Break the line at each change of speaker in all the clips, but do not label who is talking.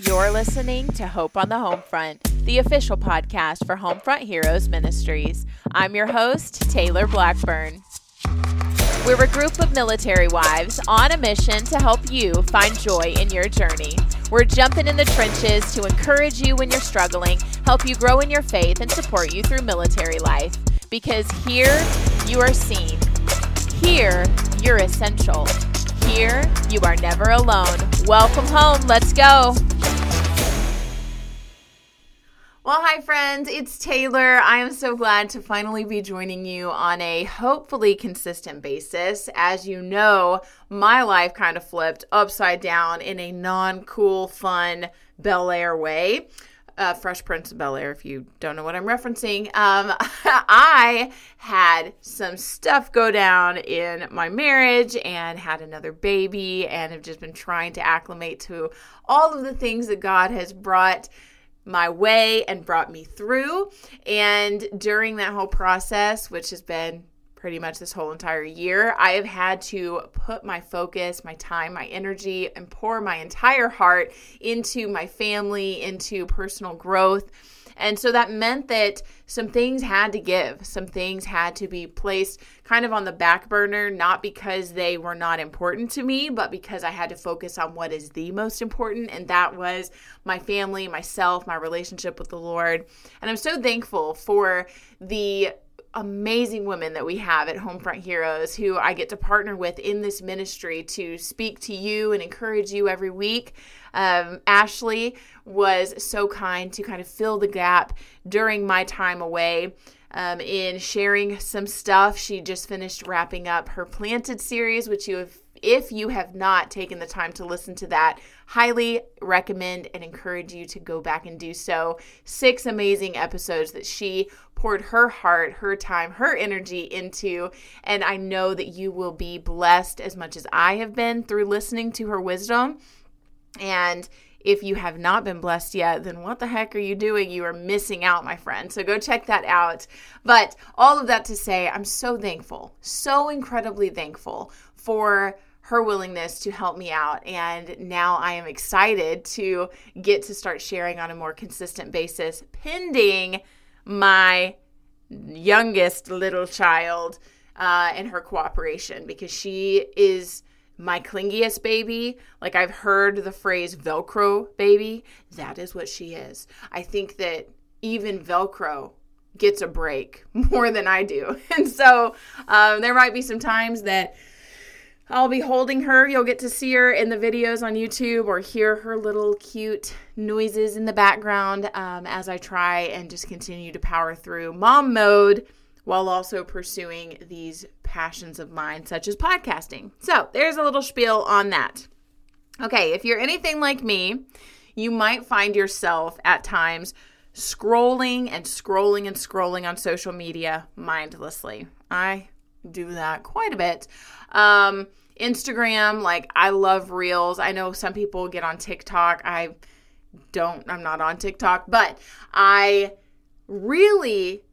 You're listening to Hope on the Homefront, the official podcast for Homefront Heroes Ministries. I'm your host, Taylor Blackburn. We're a group of military wives on a mission to help you find joy in your journey. We're jumping in the trenches to encourage you when you're struggling, help you grow in your faith, and support you through military life. Because here you are seen, here you're essential, here you are never alone. Welcome home. Let's go. Well, hi, friends. It's Taylor. I am so glad to finally be joining you on a hopefully consistent basis. As you know, my life kind of flipped upside down in a non cool, fun Bel Air way. Uh, Fresh Prince of Bel Air, if you don't know what I'm referencing. Um, I had some stuff go down in my marriage and had another baby and have just been trying to acclimate to all of the things that God has brought my way and brought me through. And during that whole process, which has been pretty much this whole entire year, I have had to put my focus, my time, my energy, and pour my entire heart into my family, into personal growth and so that meant that some things had to give, some things had to be placed kind of on the back burner, not because they were not important to me, but because I had to focus on what is the most important. And that was my family, myself, my relationship with the Lord. And I'm so thankful for the amazing women that we have at Homefront Heroes who I get to partner with in this ministry to speak to you and encourage you every week. Um, Ashley was so kind to kind of fill the gap during my time away. Um, in sharing some stuff. She just finished wrapping up her Planted series, which you have, if you have not taken the time to listen to that, highly recommend and encourage you to go back and do so. Six amazing episodes that she poured her heart, her time, her energy into. And I know that you will be blessed as much as I have been through listening to her wisdom. And if you have not been blessed yet, then what the heck are you doing? You are missing out, my friend. So go check that out. But all of that to say, I'm so thankful, so incredibly thankful for her willingness to help me out. And now I am excited to get to start sharing on a more consistent basis, pending my youngest little child uh, and her cooperation because she is my clingiest baby. Like I've heard the phrase Velcro baby. That is what she is. I think that even Velcro gets a break more than I do. And so um, there might be some times that I'll be holding her. You'll get to see her in the videos on YouTube or hear her little cute noises in the background um, as I try and just continue to power through mom mode while also pursuing these passions of mine, such as podcasting. So there's a little spiel on that. Okay, if you're anything like me, you might find yourself at times scrolling and scrolling and scrolling on social media mindlessly. I do that quite a bit. Um, Instagram, like I love reels. I know some people get on TikTok. I don't, I'm not on TikTok, but I really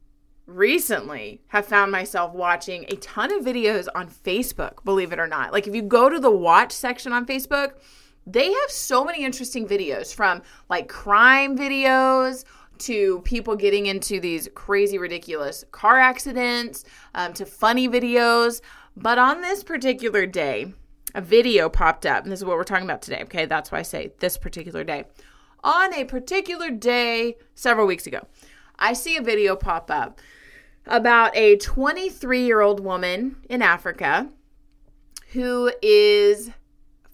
recently have found myself watching a ton of videos on Facebook, believe it or not. Like if you go to the watch section on Facebook, they have so many interesting videos from like crime videos to people getting into these crazy, ridiculous car accidents, um, to funny videos. But on this particular day, a video popped up, and this is what we're talking about today. Okay, that's why I say this particular day. On a particular day several weeks ago, I see a video pop up about a 23 year old woman in Africa who is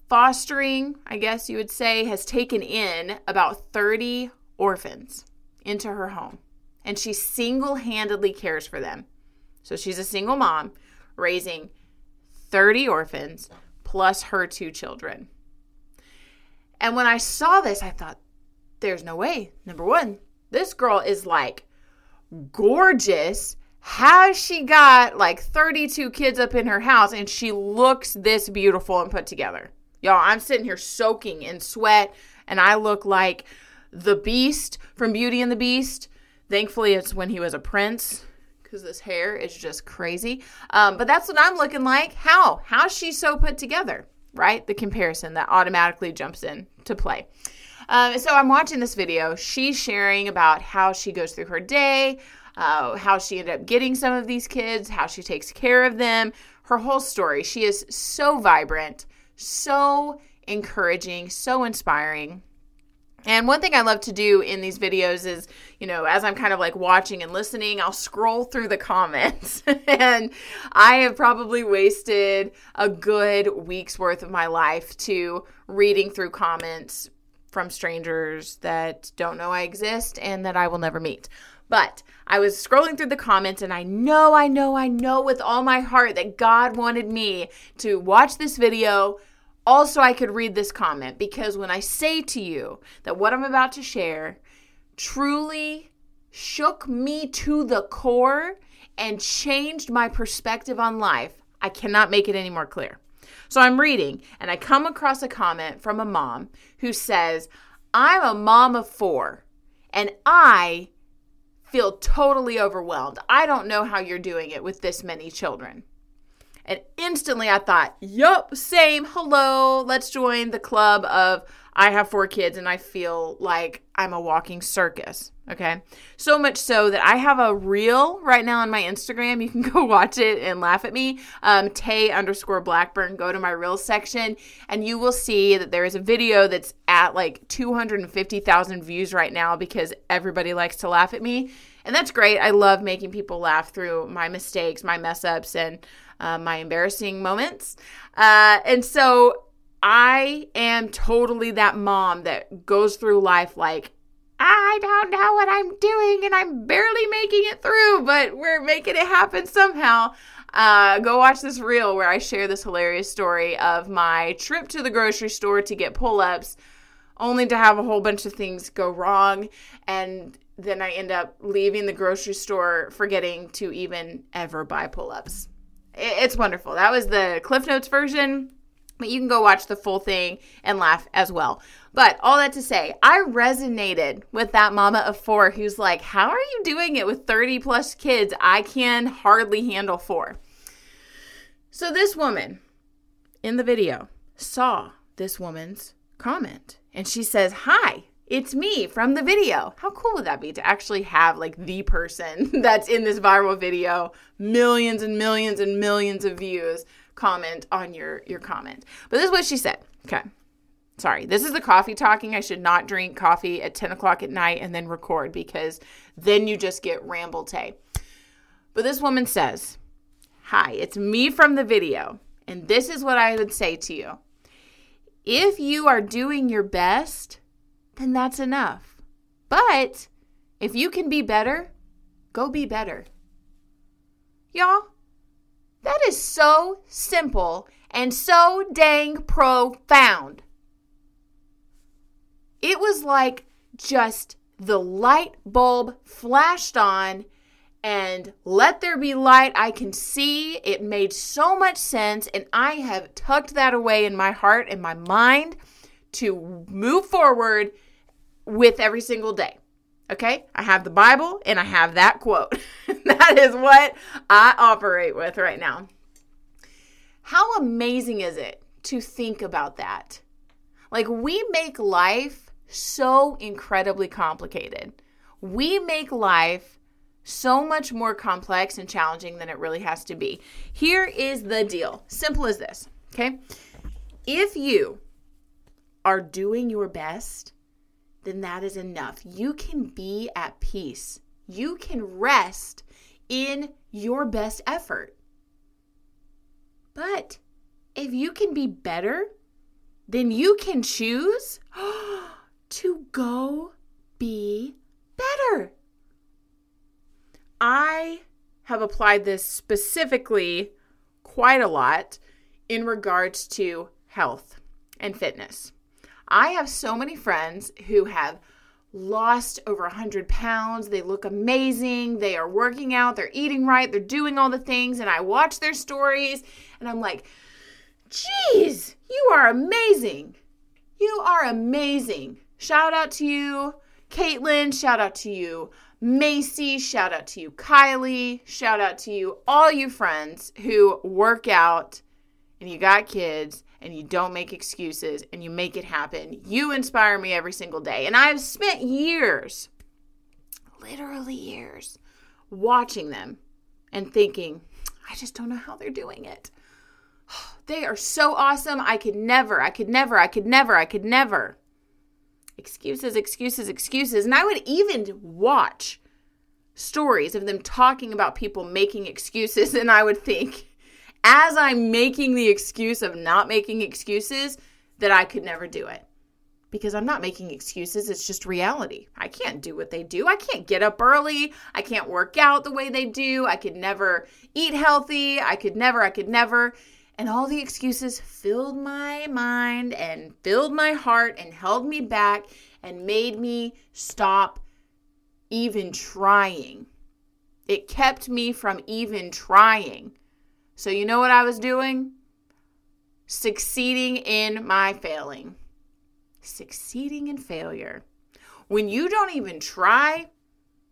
fostering, I guess you would say, has taken in about 30 orphans into her home. And she single handedly cares for them. So she's a single mom raising 30 orphans plus her two children. And when I saw this, I thought, there's no way. Number one, this girl is like gorgeous has she got like 32 kids up in her house and she looks this beautiful and put together? Y'all, I'm sitting here soaking in sweat and I look like the beast from Beauty and the Beast. Thankfully, it's when he was a prince because this hair is just crazy. Um, but that's what I'm looking like. How? How's she so put together? Right? The comparison that automatically jumps in to play. Um, so I'm watching this video. She's sharing about how she goes through her day, uh, how she ended up getting some of these kids, how she takes care of them, her whole story. She is so vibrant, so encouraging, so inspiring. And one thing I love to do in these videos is, you know, as I'm kind of like watching and listening, I'll scroll through the comments. and I have probably wasted a good week's worth of my life to reading through comments from strangers that don't know I exist and that I will never meet. But I was scrolling through the comments and I know, I know, I know with all my heart that God wanted me to watch this video also, I could read this comment because when I say to you that what I'm about to share truly shook me to the core and changed my perspective on life, I cannot make it any more clear. So I'm reading and I come across a comment from a mom who says, I'm a mom of four and I feel totally overwhelmed. I don't know how you're doing it with this many children. And instantly I thought, yup, same. Hello. Let's join the club of I have four kids and I feel like I'm a walking circus. Okay. So much so that I have a reel right now on my Instagram. You can go watch it and laugh at me. Um, Tay underscore Blackburn. Go to my reel section and you will see that there is a video that's at like 250,000 views right now because everybody likes to laugh at me. And that's great. I love making people laugh through my mistakes, my mess ups, and uh, my embarrassing moments. Uh, and so I am totally that mom that goes through life like, I don't know what I'm doing and I'm barely making it through, but we're making it happen somehow. Uh, go watch this reel where I share this hilarious story of my trip to the grocery store to get pull ups, only to have a whole bunch of things go wrong. And then I end up leaving the grocery store forgetting to even ever buy pull ups. It's wonderful. That was the Cliff Notes version, but you can go watch the full thing and laugh as well. But all that to say, I resonated with that mama of four who's like, How are you doing it with 30 plus kids? I can hardly handle four. So, this woman in the video saw this woman's comment and she says, Hi, it's me from the video. How cool would that be to actually have like the person that's in this viral video, millions and millions and millions of views comment on your your comment. But this is what she said. Okay. Sorry, this is the coffee talking. I should not drink coffee at 10 o'clock at night and then record because then you just get ramble tay. But this woman says, Hi, it's me from the video. And this is what I would say to you. If you are doing your best, then that's enough. But if you can be better, go be better. Y'all, that is so simple and so dang profound. It was like just the light bulb flashed on and let there be light. I can see it made so much sense, and I have tucked that away in my heart and my mind to move forward with every single day. Okay? I have the Bible and I have that quote. that is what I operate with right now. How amazing is it to think about that? Like, we make life so incredibly complicated. We make life so much more complex and challenging than it really has to be. Here is the deal simple as this, okay? If you are doing your best, then that is enough. You can be at peace. You can rest in your best effort. But if you can be better, then you can choose to go be better. I have applied this specifically quite a lot in regards to health and fitness. I have so many friends who have lost over 100 pounds. They look amazing. They are working out, they're eating right, they're doing all the things. And I watch their stories and I'm like, geez, you are amazing. You are amazing. Shout out to you, Caitlin. Shout out to you, Macy. Shout out to you, Kylie. Shout out to you, all you friends who work out and you got kids and you don't make excuses and you make it happen. You inspire me every single day. And I've spent years, literally years, watching them and thinking, I just don't know how they're doing it. They are so awesome. I could never, I could never, I could never, I could never. Excuses, excuses, excuses. And I would even watch stories of them talking about people making excuses. And I would think, as I'm making the excuse of not making excuses, that I could never do it. Because I'm not making excuses, it's just reality. I can't do what they do. I can't get up early. I can't work out the way they do. I could never eat healthy. I could never, I could never. And all the excuses filled my mind and filled my heart and held me back and made me stop even trying. It kept me from even trying. So, you know what I was doing? Succeeding in my failing. Succeeding in failure. When you don't even try,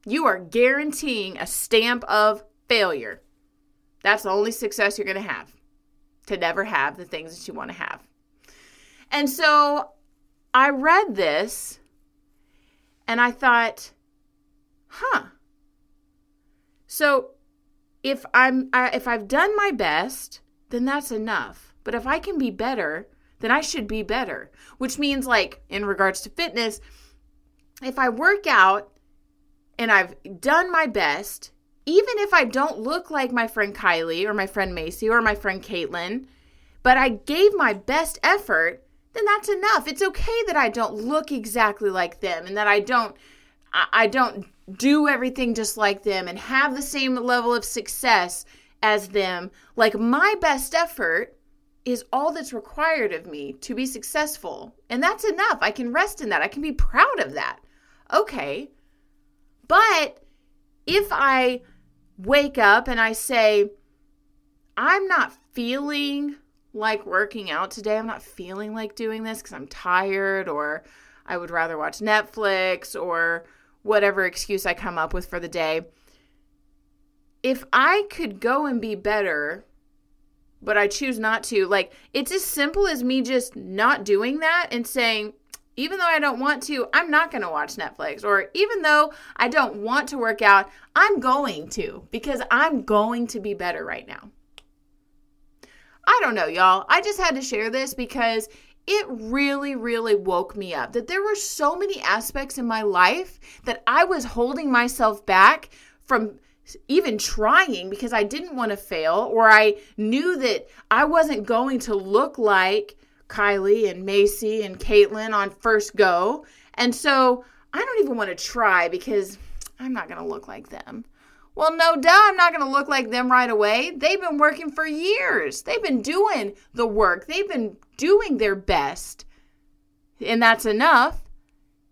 you are guaranteeing a stamp of failure. That's the only success you're going to have to never have the things that you want to have. And so I read this and I thought, huh. So if I'm I, if I've done my best, then that's enough. But if I can be better, then I should be better. Which means like in regards to fitness, if I work out and I've done my best, even if I don't look like my friend Kylie or my friend Macy or my friend Caitlin, but I gave my best effort, then that's enough. It's okay that I don't look exactly like them and that I don't I don't do everything just like them and have the same level of success as them. Like my best effort is all that's required of me to be successful. And that's enough. I can rest in that. I can be proud of that. Okay. But if I wake up and I say, I'm not feeling like working out today, I'm not feeling like doing this because I'm tired, or I would rather watch Netflix, or whatever excuse I come up with for the day. If I could go and be better, but I choose not to, like, it's as simple as me just not doing that and saying, even though I don't want to, I'm not going to watch Netflix. Or even though I don't want to work out, I'm going to because I'm going to be better right now. I don't know, y'all. I just had to share this because it really, really woke me up that there were so many aspects in my life that I was holding myself back from even trying because I didn't want to fail or I knew that I wasn't going to look like Kylie and Macy and Caitlin on first go. And so I don't even want to try because I'm not going to look like them. Well, no duh, I'm not going to look like them right away. They've been working for years. They've been doing the work. They've been doing their best. And that's enough.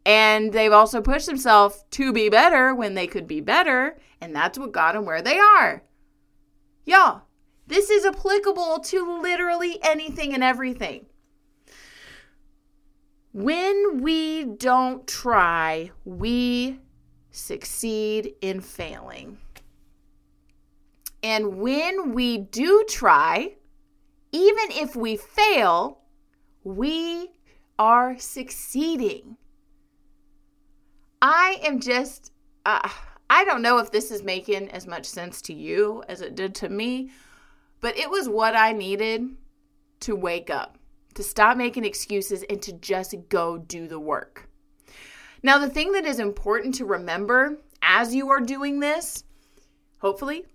And they've also pushed themselves to be better when they could be better. And that's what got them where they are. Y'all, this is applicable to literally anything and everything. When we don't try, we succeed in failing. And when we do try, even if we fail, we are succeeding. I am just, uh, I don't know if this is making as much sense to you as it did to me, but it was what I needed to wake up, to stop making excuses and to just go do the work. Now, the thing that is important to remember as you are doing this, hopefully,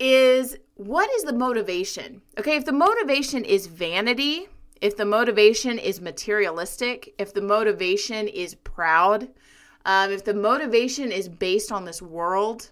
is what is the motivation? Okay, if the motivation is vanity, if the motivation is materialistic, if the motivation is proud, um, if the motivation is based on this world,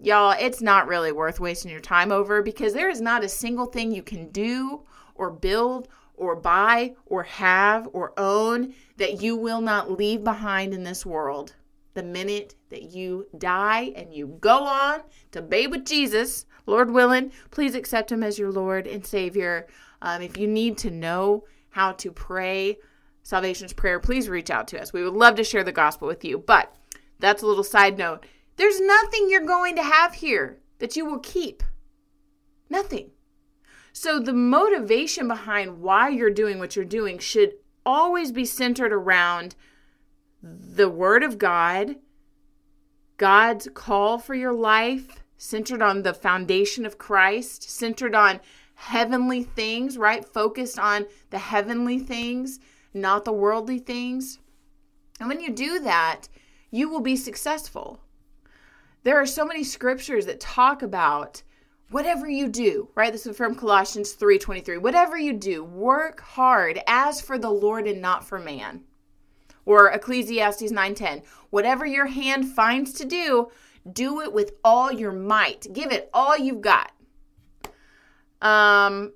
y'all, it's not really worth wasting your time over because there is not a single thing you can do or build or buy or have or own that you will not leave behind in this world the minute that you die and you go on to be with Jesus, Lord willing, please accept him as your Lord and Savior. Um, if you need to know how to pray salvation's prayer, please reach out to us. We would love to share the gospel with you. But that's a little side note. There's nothing you're going to have here that you will keep. Nothing. So the motivation behind why you're doing what you're doing should always be centered around the Word of God, God's call for your life, centered on the foundation of Christ, centered on heavenly things, right? Focused on the heavenly things, not the worldly things. And when you do that, you will be successful. There are so many scriptures that talk about whatever you do, right? This is from Colossians 3:23. Whatever you do, work hard as for the Lord and not for man. Or Ecclesiastes 9:10. Whatever your hand finds to do, do it with all your might. Give it all you've got. Um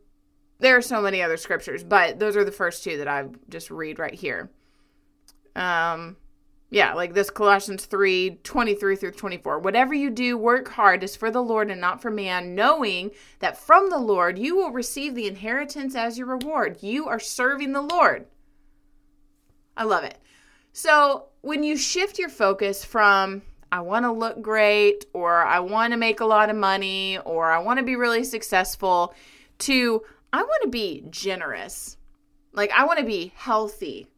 there are so many other scriptures, but those are the first two that I just read right here. Um yeah, like this Colossians 3 23 through 24. Whatever you do, work hard is for the Lord and not for man, knowing that from the Lord you will receive the inheritance as your reward. You are serving the Lord. I love it. So when you shift your focus from, I want to look great, or I want to make a lot of money, or I want to be really successful, to, I want to be generous. Like, I want to be healthy.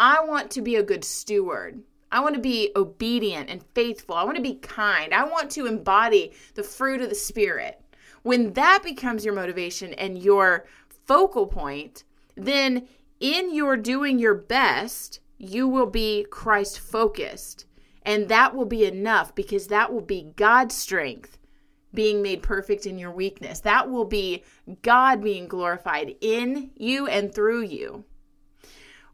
I want to be a good steward. I want to be obedient and faithful. I want to be kind. I want to embody the fruit of the Spirit. When that becomes your motivation and your focal point, then in your doing your best, you will be Christ focused. And that will be enough because that will be God's strength being made perfect in your weakness. That will be God being glorified in you and through you.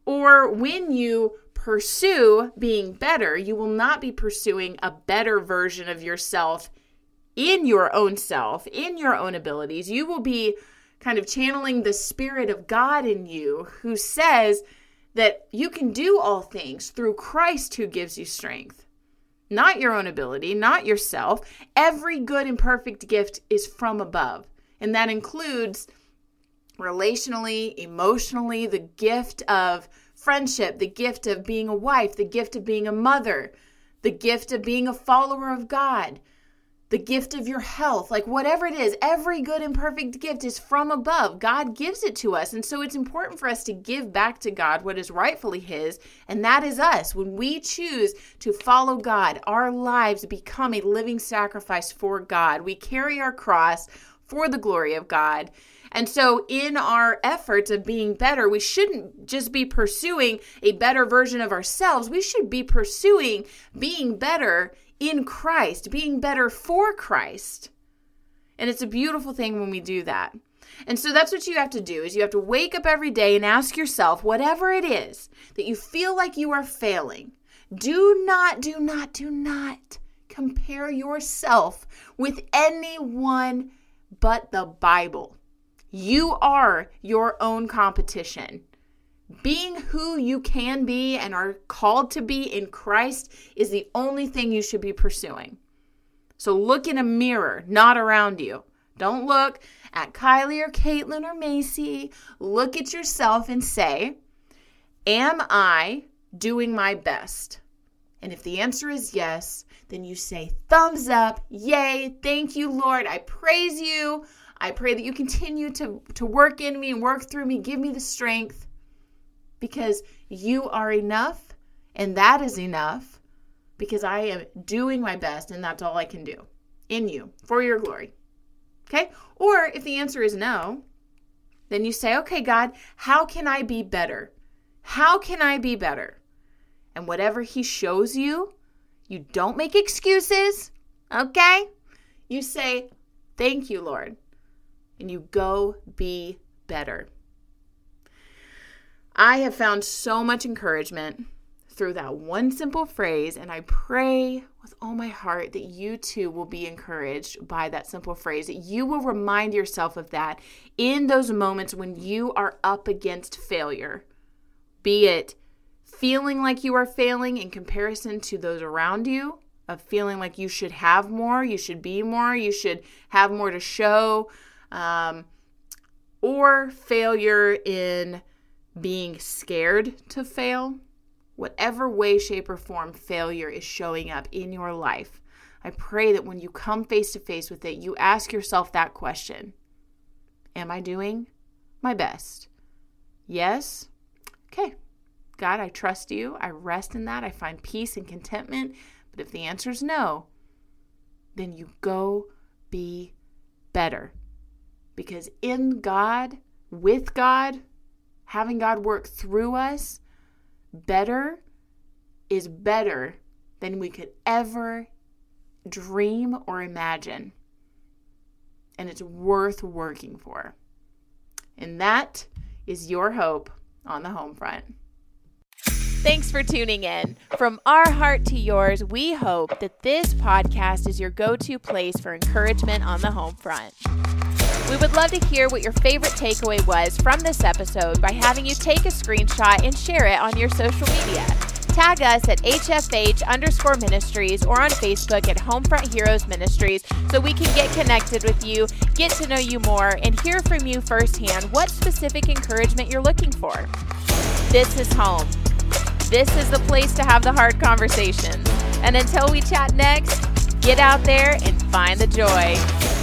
Or when you pursue being better, you will not be pursuing a better version of yourself in your own self, in your own abilities. You will be kind of channeling the Spirit of God in you who says that you can do all things through Christ who gives you strength. Not your own ability, not yourself. Every good and perfect gift is from above. And that includes relationally, emotionally, the gift of friendship, the gift of being a wife, the gift of being a mother, the gift of being a follower of God, the gift of your health, like whatever it is, every good and perfect gift is from above. God gives it to us. And so it's important for us to give back to God what is rightfully His, and that is us. When we choose to follow God, our lives become a living sacrifice for God. We carry our cross for the glory of God. And so, in our efforts of being better, we shouldn't just be pursuing a better version of ourselves. We should be pursuing being better in Christ, being better for Christ. And it's a beautiful thing when we do that. And so that's what you have to do is you have to wake up every day and ask yourself whatever it is that you feel like you are failing. Do not do not do not compare yourself with anyone but the Bible. You are your own competition. Being who you can be and are called to be in Christ is the only thing you should be pursuing. So look in a mirror, not around you. Don't look at Kylie or Caitlin or Macy. Look at yourself and say, Am I doing my best? And if the answer is yes, then you say, Thumbs up, yay, thank you, Lord. I praise you. I pray that you continue to, to work in me and work through me. Give me the strength because you are enough, and that is enough because I am doing my best, and that's all I can do in you for your glory. Okay? Or if the answer is no, then you say, okay, God, how can I be better? How can I be better? And whatever He shows you, you don't make excuses, okay? You say, thank you, Lord and you go be better. I have found so much encouragement through that one simple phrase, and I pray with all my heart that you too will be encouraged by that simple phrase, that you will remind yourself of that in those moments when you are up against failure, be it feeling like you are failing in comparison to those around you, of feeling like you should have more, you should be more, you should have more to show, um, or failure in being scared to fail. Whatever way, shape, or form failure is showing up in your life, I pray that when you come face to face with it, you ask yourself that question Am I doing my best? Yes? Okay. God, I trust you. I rest in that. I find peace and contentment. But if the answer is no, then you go be better. Because in God, with God, having God work through us, better is better than we could ever dream or imagine. And it's worth working for. And that is your hope on the home front. Thanks for tuning in. From our heart to yours, we hope that this podcast is your go to place for encouragement on the home front. We would love to hear what your favorite takeaway was from this episode by having you take a screenshot and share it on your social media. Tag us at HFH underscore ministries or on Facebook at Homefront Heroes Ministries so we can get connected with you, get to know you more, and hear from you firsthand what specific encouragement you're looking for. This is home. This is the place to have the hard conversations. And until we chat next, get out there and find the joy.